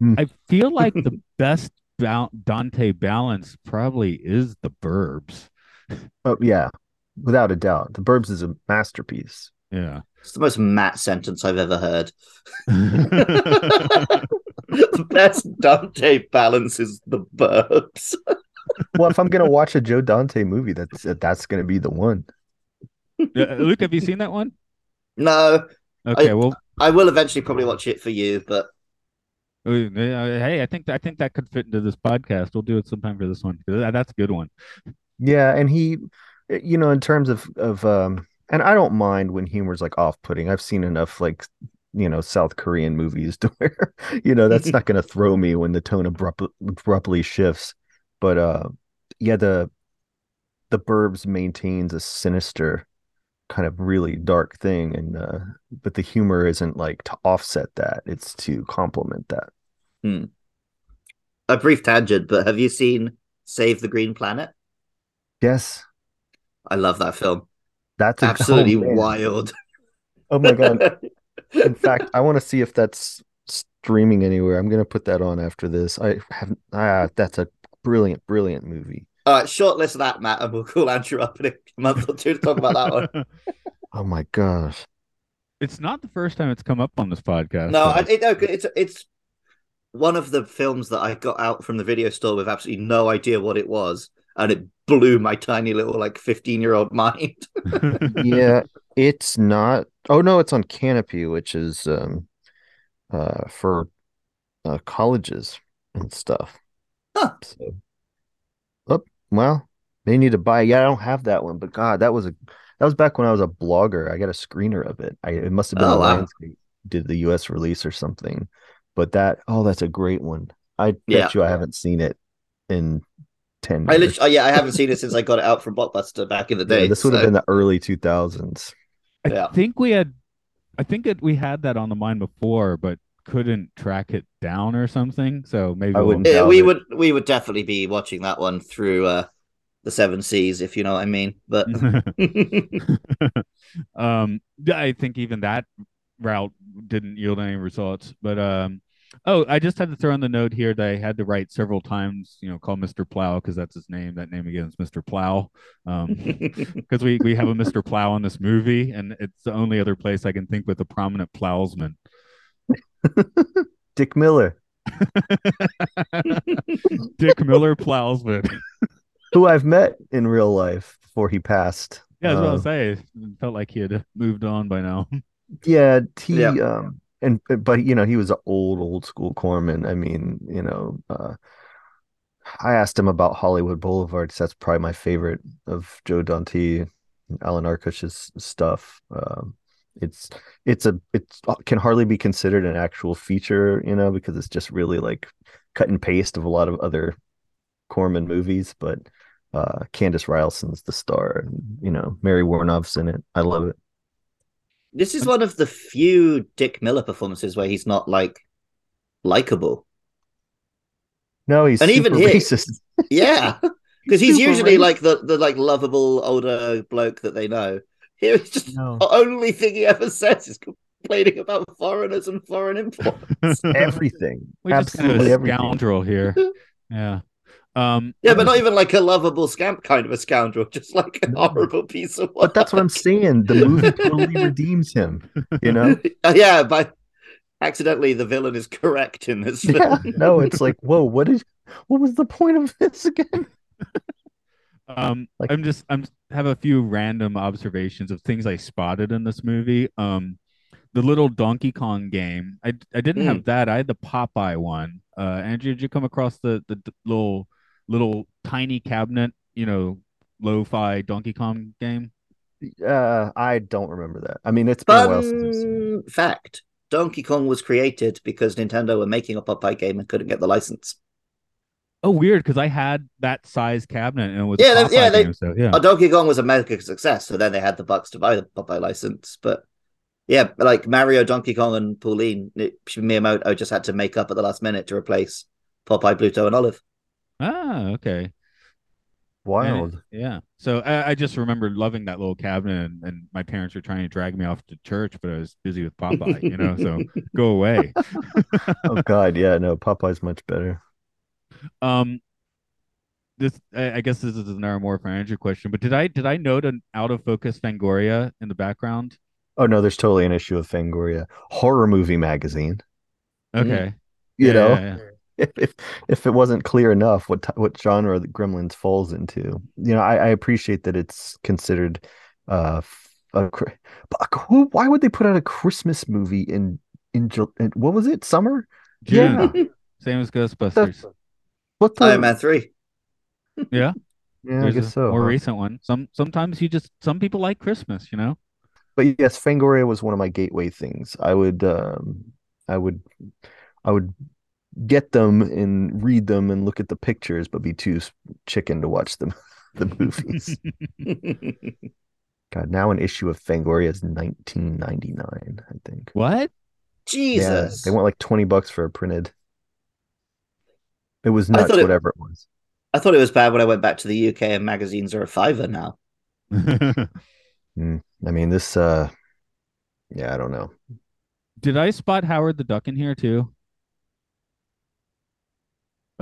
hmm. I feel like the best Dante balance probably is the Burbs. Oh yeah, without a doubt, The Burbs is a masterpiece. Yeah. it's the most Matt sentence I've ever heard. the best Dante balance is the burbs. well, if I'm gonna watch a Joe Dante movie, that's that's gonna be the one. Uh, Luke, have you seen that one? No, Okay, I- well, I will eventually probably watch it for you, but uh, hey, I think I think that could fit into this podcast. We'll do it sometime for this one. 'cause that- That's a good one. Yeah, and he, you know, in terms of of um, and I don't mind when humor's like off-putting. I've seen enough like you know South Korean movies to where you know that's not gonna throw me when the tone abrupt, abruptly shifts. But uh, yeah, the the Burbs maintains a sinister kind of really dark thing, and uh, but the humor isn't like to offset that; it's to complement that. a brief tangent. But have you seen Save the Green Planet? Yes, I love that film. That's Absolutely oh, wild. Oh my god. In fact, I want to see if that's streaming anywhere. I'm gonna put that on after this. I haven't. Ah, that's a brilliant, brilliant movie. All right, shortlist that, Matt, and we'll call Andrew up in a month or two to talk about that one. Oh my gosh. it's not the first time it's come up on this podcast. No, I, it, no, it's it's one of the films that I got out from the video store with absolutely no idea what it was, and it blew my tiny little like fifteen year old mind. Yeah, it's not. Oh no, it's on Kanopy, which is um uh for uh colleges and stuff. Huh. So, oh well, they need to buy. Yeah, I don't have that one, but God, that was a that was back when I was a blogger. I got a screener of it. I it must have been Oh, a wow. Did the U.S. release or something. But that oh, that's a great one. I bet Yeah. you I haven't seen it in ten I years. literally, oh, yeah, I haven't seen it since I got it out from Blockbuster back in the Yeah, day. this would have been the early two thousands. I Yeah. think we had, I think it, we had that on the mind before, but couldn't track it down or something. So maybe I we'll- wouldn't Yeah, we it. would we would definitely be watching that one through uh the seven seas, if you know what I mean. But um, I think even that route didn't yield any results. But um, oh, I just had to throw in the note here that I had to write several times. You know, call Mr. Plow because that's his name. That name again is Mr. Plow. Um, because we we have a Mr. Plow in this movie, and it's the only other place I can think with a prominent plowsman. Dick Miller. Dick Miller plowsman. who I've met in real life before he passed. Yeah, I was about Uh, to say. It felt like he had moved on by now. yeah, he Yeah. um and but you know, he was an old, old school corpsman. I mean, you know, uh I asked him about Hollywood Boulevard that's probably my favorite of Joe Dante, Alan Arkush's stuff. Um it's it's a it can hardly be considered an actual feature, you know, because it's just really like cut and paste of a lot of other Corman movies, but uh Candice Rialson's the star and you know Mary Woronov's in it. I love it. This is one of the few Dick Miller performances where he's not like likable. No, he's And even here- racist. Yeah. Because he's super usually racist. like the, the like lovable older bloke that they know. Here it's just No. the only thing he ever says is complaining about foreigners and foreign imports. Everything. We just kind of a everything. scoundrel here. Yeah. Um. yeah, but not even like a lovable scamp kind of a scoundrel, just like a No. horrible piece of work. But that's what I'm saying. The movie totally redeems him. You know? Uh, yeah, but accidentally the villain is correct in this Yeah. film. No, it's like, whoa, what is what was the point of this again? Um, Like- I'm just I'm have a few random observations of things I spotted in this movie. Um, the little Donkey Kong game. I I didn't Hmm. have that. I had the Popeye one. Uh, Andrew, did you come across the the, d- little little tiny cabinet? You know, lo-fi Donkey Kong game. Uh, I don't remember that. I mean, it's been a while since I've seen it. Fun fact Donkey Kong was created because Nintendo were making a Popeye game and couldn't get the license. Oh, weird, because I had that size cabinet and it was Yeah, yeah, they- yeah, they- so yeah. Oh, Donkey Kong was a mega success, so then they had the bucks to buy the Popeye license. But yeah, like Mario, Donkey Kong, and Pauline, it, Miyamoto just had to make up at the last minute to replace Popeye, Pluto, and Olive. Ah, okay. Wild. it- yeah. So I, I just remember loving that little cabinet, and, and my parents were trying to drag me off to church, but I was busy with Popeye, you know. So go away. oh God, yeah, no, Popeye's much better. Um, this I, I guess this is another more financial question, but did I did I note an out of focus Fangoria in the background? Oh no, there's totally an issue of Fangoria horror movie magazine. Okay. You Yeah, know, yeah, yeah. If, if if it wasn't clear enough what t- what genre the Gremlins falls into, you know, I, I appreciate that it's considered. Uh, f- a, cr- but who? Why would they put out a Christmas movie in in, Ju- in what was it? Summer? June. Yeah. Same as Ghostbusters. What the? Iron Man 3. yeah, Yeah, I guess a so. more huh? recent one. Some sometimes you just some people like Christmas, you know. but yes, Fangoria was one of my gateway things. I would, um, I would, I would get them and read them and look at the pictures, but be too chicken to watch them the movies. God, now an issue of Fangoria is 1999, I think. What? Jesus. Yeah, they want like 20 bucks for a printed. It was I nuts, thought it- whatever it was. I thought it was bad when I went back to the UK and magazines are a fiver now. I mean, this, uh, yeah, I don't know. Did I spot Howard the Duck in here too?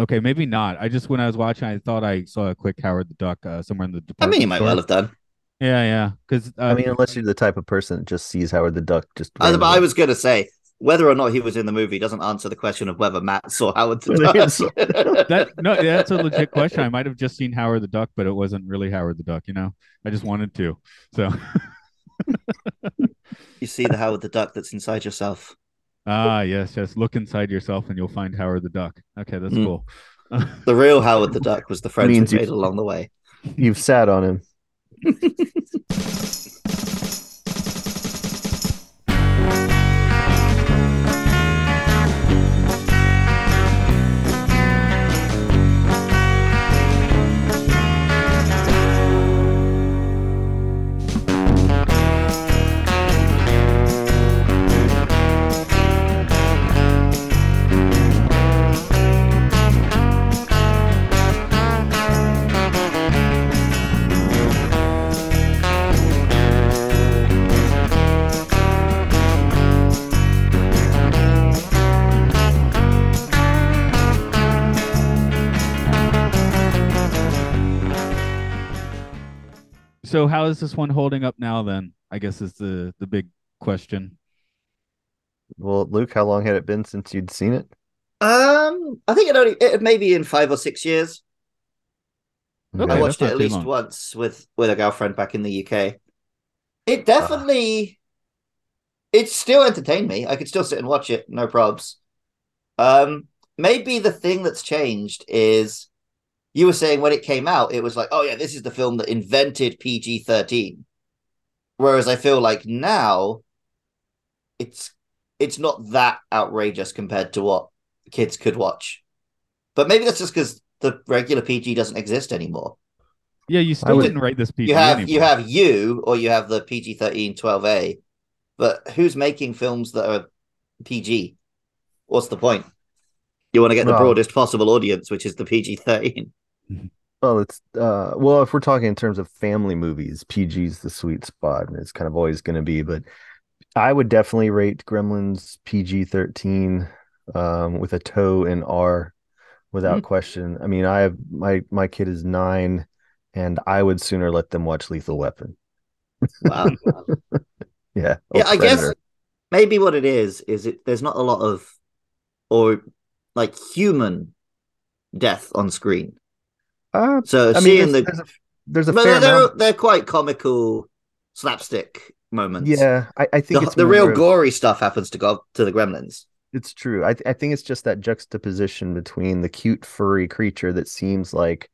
Okay, maybe not. I just when I was watching, I thought I saw a quick Howard the Duck uh, somewhere in the I mean, you might store. well have done. Yeah, yeah. Because uh, I mean, unless you're the type of person that just sees Howard the Duck just. I, but I was going to say, whether or not he was in the movie doesn't answer the question of whether Matt saw Howard the Whether Duck. that no, that's a legit question. I might have just seen Howard the Duck, but it wasn't really Howard the Duck. You know, I just wanted to. So you see the Howard the Duck that's inside yourself. Ah, yes, yes. Look inside yourself, and you'll find Howard the Duck. Okay, that's Mm. cool. The real Howard the Duck was the friends we you- made along the way. You've sat on him. So how is this one holding up now? Then I guess is the the big question. Well, Luke, how long had it been since you'd seen it? Um, I think it only it maybe in five or six years. Okay, I watched it at least long. once with with a girlfriend back in the UK. It definitely, it still entertained me. I could still sit and watch it, no probs. Um, maybe the thing that's changed is you were saying when it came out, it was like, oh yeah, this is the film that invented PG thirteen. Whereas I feel like now, it's it's not that outrageous compared to what kids could watch. But maybe that's just because the regular PG doesn't exist anymore. Yeah, you still would- didn't write this PG You have anymore. you have you or you have the PG 13 12A. But who's making films that are PG? What's the point? You want to get the broadest possible audience, which is the PG 13. Well, it's uh well, if we're talking in terms of family movies, PG's the sweet spot, and it's kind of always going to be. But I would definitely rate Gremlins PG thirteen um, with a toe in R, without Mm-hmm. question. I mean, I have my my kid is nine, and I would sooner let them watch Lethal Weapon. Wow. Yeah, yeah, I guess maybe what it is is it there's not a lot of or like human death on screen. Uh, So I mean, seeing there's, the there's a, there's a fair they're, amount. they're quite comical slapstick moments. Yeah, I, I think The, the real of- gory stuff happens to go to the gremlins. It's true. I th- I think it's just that juxtaposition between the cute furry creature that seems like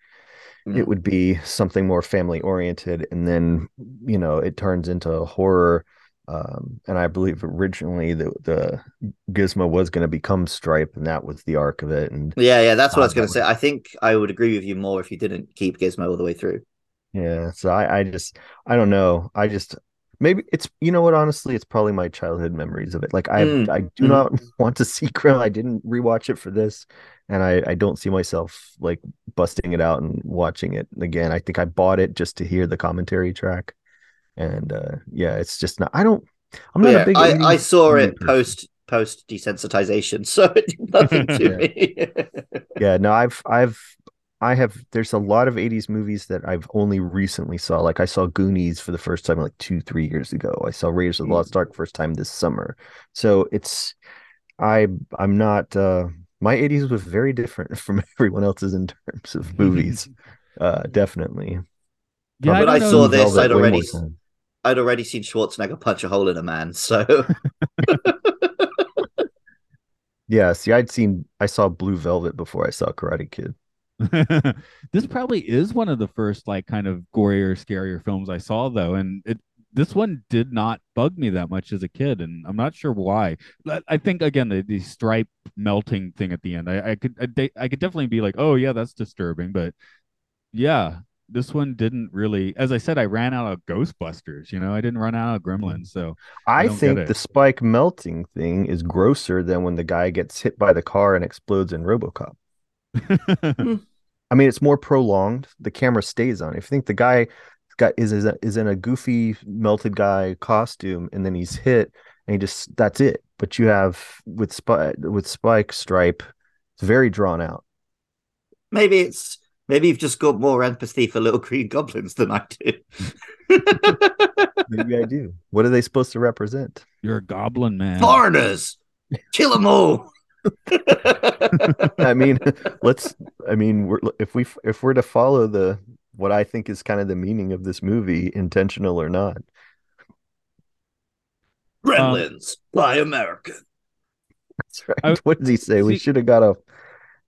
Mm. it would be something more family oriented, and then you know it turns into a horror Um, and I believe originally the the Gizmo was going to become Stripe, and that was the arc of it. And Yeah, yeah, that's what I was Um, going to say. I think I would agree with you more if you didn't keep Gizmo all the way through. yeah, so I I just I don't know. I just maybe it's you know what honestly it's probably my childhood memories of it. Like I Mm, I do mhm. not want to see Grimm. I didn't rewatch it for this, and I I don't see myself like busting it out and watching it again. I think I bought it just to hear the commentary track, and uh yeah, it's just not. I don't. I'm not Yeah, a big. I, I saw it person. post post desensitization, so it did nothing to Yeah. me. Yeah, no, I've I've I have there's a lot of 80s movies that I've only recently saw. Like I saw Goonies for the first time like two, three years ago. I saw Raiders of the Lost Ark first time this summer. So it's I I'm not uh my 80s was very different from everyone else's in terms of movies. uh definitely. Yeah, But don't I saw this, I'd already- time. I'd already seen Schwarzenegger punch a hole in a man, so Yeah, see I'd seen I saw Blue Velvet before I saw Karate Kid. this probably is one of the first like kind of gorier, scarier films I saw though, and it this one did not bug me that much as a kid, and I'm not sure why. I think again the, the stripe melting thing at the end, I, I could I, de- I could definitely be like, oh yeah, that's disturbing, but yeah, this one didn't really. As I said, I ran out of Ghostbusters. You know, I didn't run out of Gremlins, so I I think the spike melting thing is grosser than when the guy gets hit by the car and explodes in RoboCop. Hmm. I mean, it's more prolonged. The camera stays on. If you think the guy got is is, is in a goofy melted guy costume and then he's hit and he just that's it. But you have with Spike with Spike Stripe, it's very drawn out. maybe it's maybe you've just got more empathy for little green goblins than I do. Maybe I do. What are they supposed to represent? You're a goblin man. Foreigners, kill them all. I mean, let's. I mean, we're, if we if we're to follow the what I think is kind of the meaning of this movie, intentional or not. Gremlins, by American. That's right. I- what does he say? we should have got a.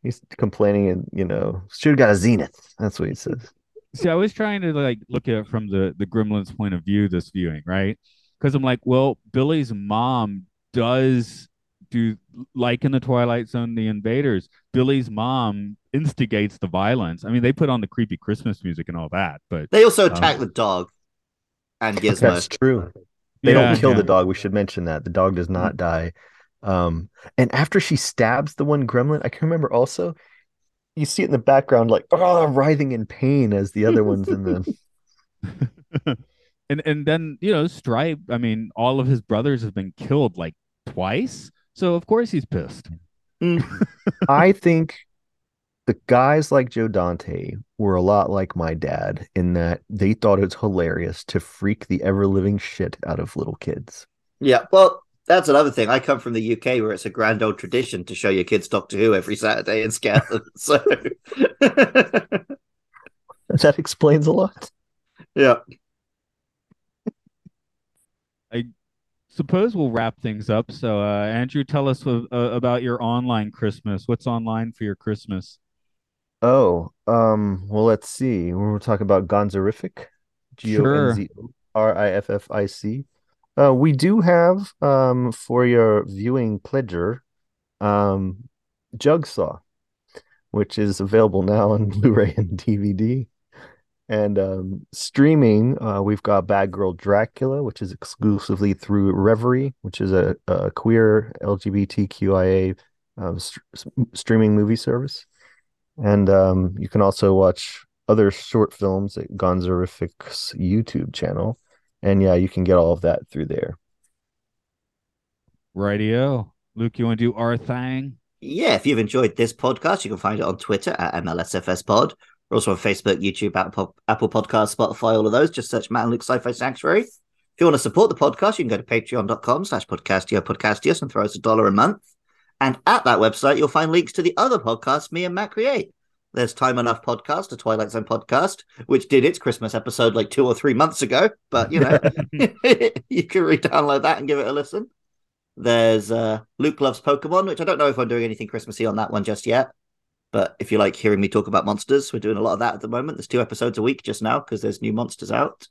He's complaining, and you know, should have got a zenith. That's what he says. See, I was trying to like look at it from the the Gremlins point of view this viewing, right? Because I'm like, well, Billy's mom does do like in the Twilight Zone, the invaders. Billy's mom instigates the violence. I mean, they put on the creepy Christmas music and all that, but They also Um, attack the dog and Gizmo. That's true. They yeah, don't kill yeah. the dog. We should mention that the dog does not die. Um, and after she stabs the one gremlin, I can remember also. You see it in the background, like oh, writhing in pain as the other ones in the. and and then you know Stripe. I mean, all of his brothers have been killed like twice, so of course he's pissed. I think the guys like Joe Dante were a lot like my dad in that they thought it was hilarious to freak the ever living shit out of little kids. Yeah, well, that's another thing. I come from the UK where it's a grand old tradition to show your kids Doctor Who every Saturday and scare them. So, That explains a lot. yeah. I suppose we'll wrap things up. So, uh, Andrew, tell us uh, about your online Christmas. What's online for your Christmas? Oh, um, well, let's see. We're talking about Gonzoriffic, G O N Z O R I F F I C. Uh, we do have, um, for your viewing pleasure, um, Jugsaw, which is available now on Blu-ray and DVD. And um, streaming, uh, we've got Bad Girl Dracula, which is exclusively through Revry, which is a, a queer LGBTQIA uh, st- streaming movie service. And um, you can also watch other short films at Gonzoriffic's YouTube channel. And yeah, you can get all of that through there. Radio. Luke, you want to do our thing? Yeah, if you've enjoyed this podcast, you can find it on Twitter at MLSFSPod. We're also on Facebook, YouTube, Apple, Apple Podcasts, Spotify, all of those. Just search Matt and Luke Sci-Fi Sanctuary. If you want to support the podcast, you can go to patreon.com slash podcastio podcastius and throw us a dollar a month. And at that website, you'll find links to the other podcasts me and Matt create. There's Time Enough Podcast, a Twilight Zone podcast, which did its Christmas episode like two or three months ago. But, you know, you can re-download that and give it a listen. There's uh, Luke Loves Pokemon, which I don't know if I'm doing anything Christmassy on that one just yet. But if you like hearing me talk about monsters, we're doing a lot of that at the moment. There's two episodes a week just now because there's new monsters out.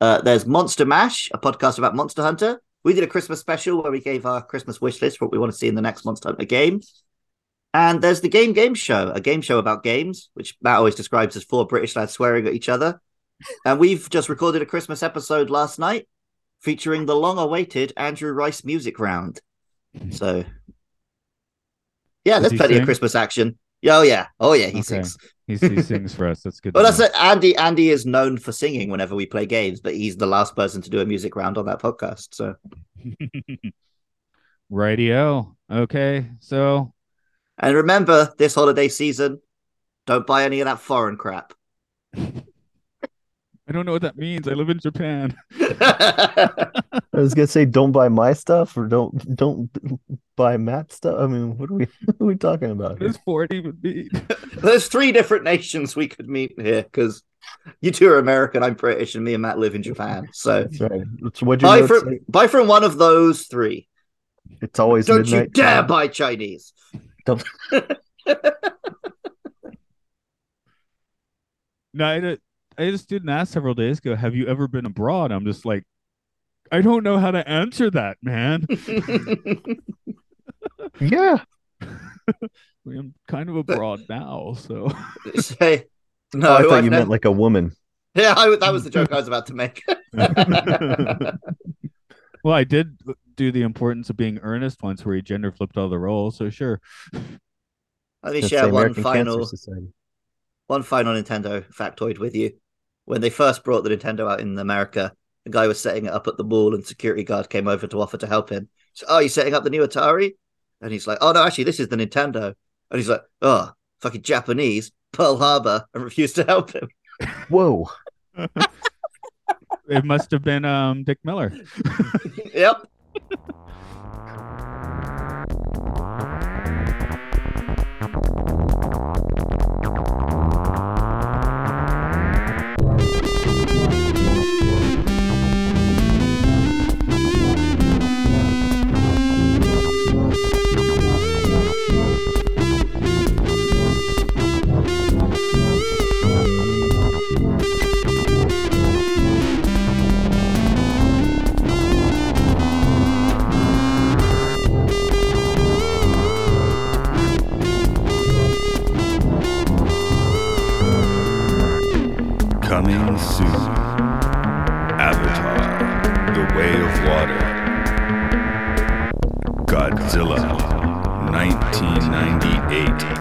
Uh, there's Monster Mash, a podcast about Monster Hunter. We did a Christmas special where we gave our Christmas wish list for what we want to see in the next Monster Hunter game. And there's the Game Game Show, a game show about games, which Matt always describes as four British lads swearing at each other. and we've just recorded a Christmas episode last night featuring the long awaited Andrew Rice music round. Mm-hmm. So, yeah, Does there's plenty sing? of Christmas action. Oh, yeah. Oh, yeah, he Okay. sings. He's, he sings for us. That's good. Well, that's it. Andy. Andy is known for singing whenever we play games, but he's the last person to do a music round on that podcast. So, Radio. Okay. So and remember, this holiday season, don't buy any of that foreign crap. I don't know what that means. I live in Japan. I was gonna say, don't buy my stuff or don't don't buy Matt's stuff. I mean, what are we what are we talking about? What here? does Ford even mean? There's three different nations we could meet here because you two are American, I'm British, and me and Matt live in Japan. So That's right. It's buy from buy from one of those three. It's always Don't you dare time. buy Chinese. Don't- No, I had, a, I had a student ask several days ago, "Have you ever been abroad?" I'm just like, I don't know how to answer that, man. Yeah. I'm kind of abroad now, so Say no. Oh, I thought I've you never- meant like a woman. Yeah, I, that was the joke I was about to make. Well, I did do the importance of being earnest once, where he gender flipped all the roles. So sure, Let me That's share one final one final Nintendo factoid with you. When they first brought the Nintendo out in America, the guy was setting it up at the mall, and security guard came over to offer to help him. So, oh, you setting up the new Atari? And he's like, oh no, actually, this is the Nintendo. And he's like, oh, fucking Japanese, Pearl Harbor, and refused to help him. Whoa. it must have been um Dick Miller. yep. Godzilla, 1998.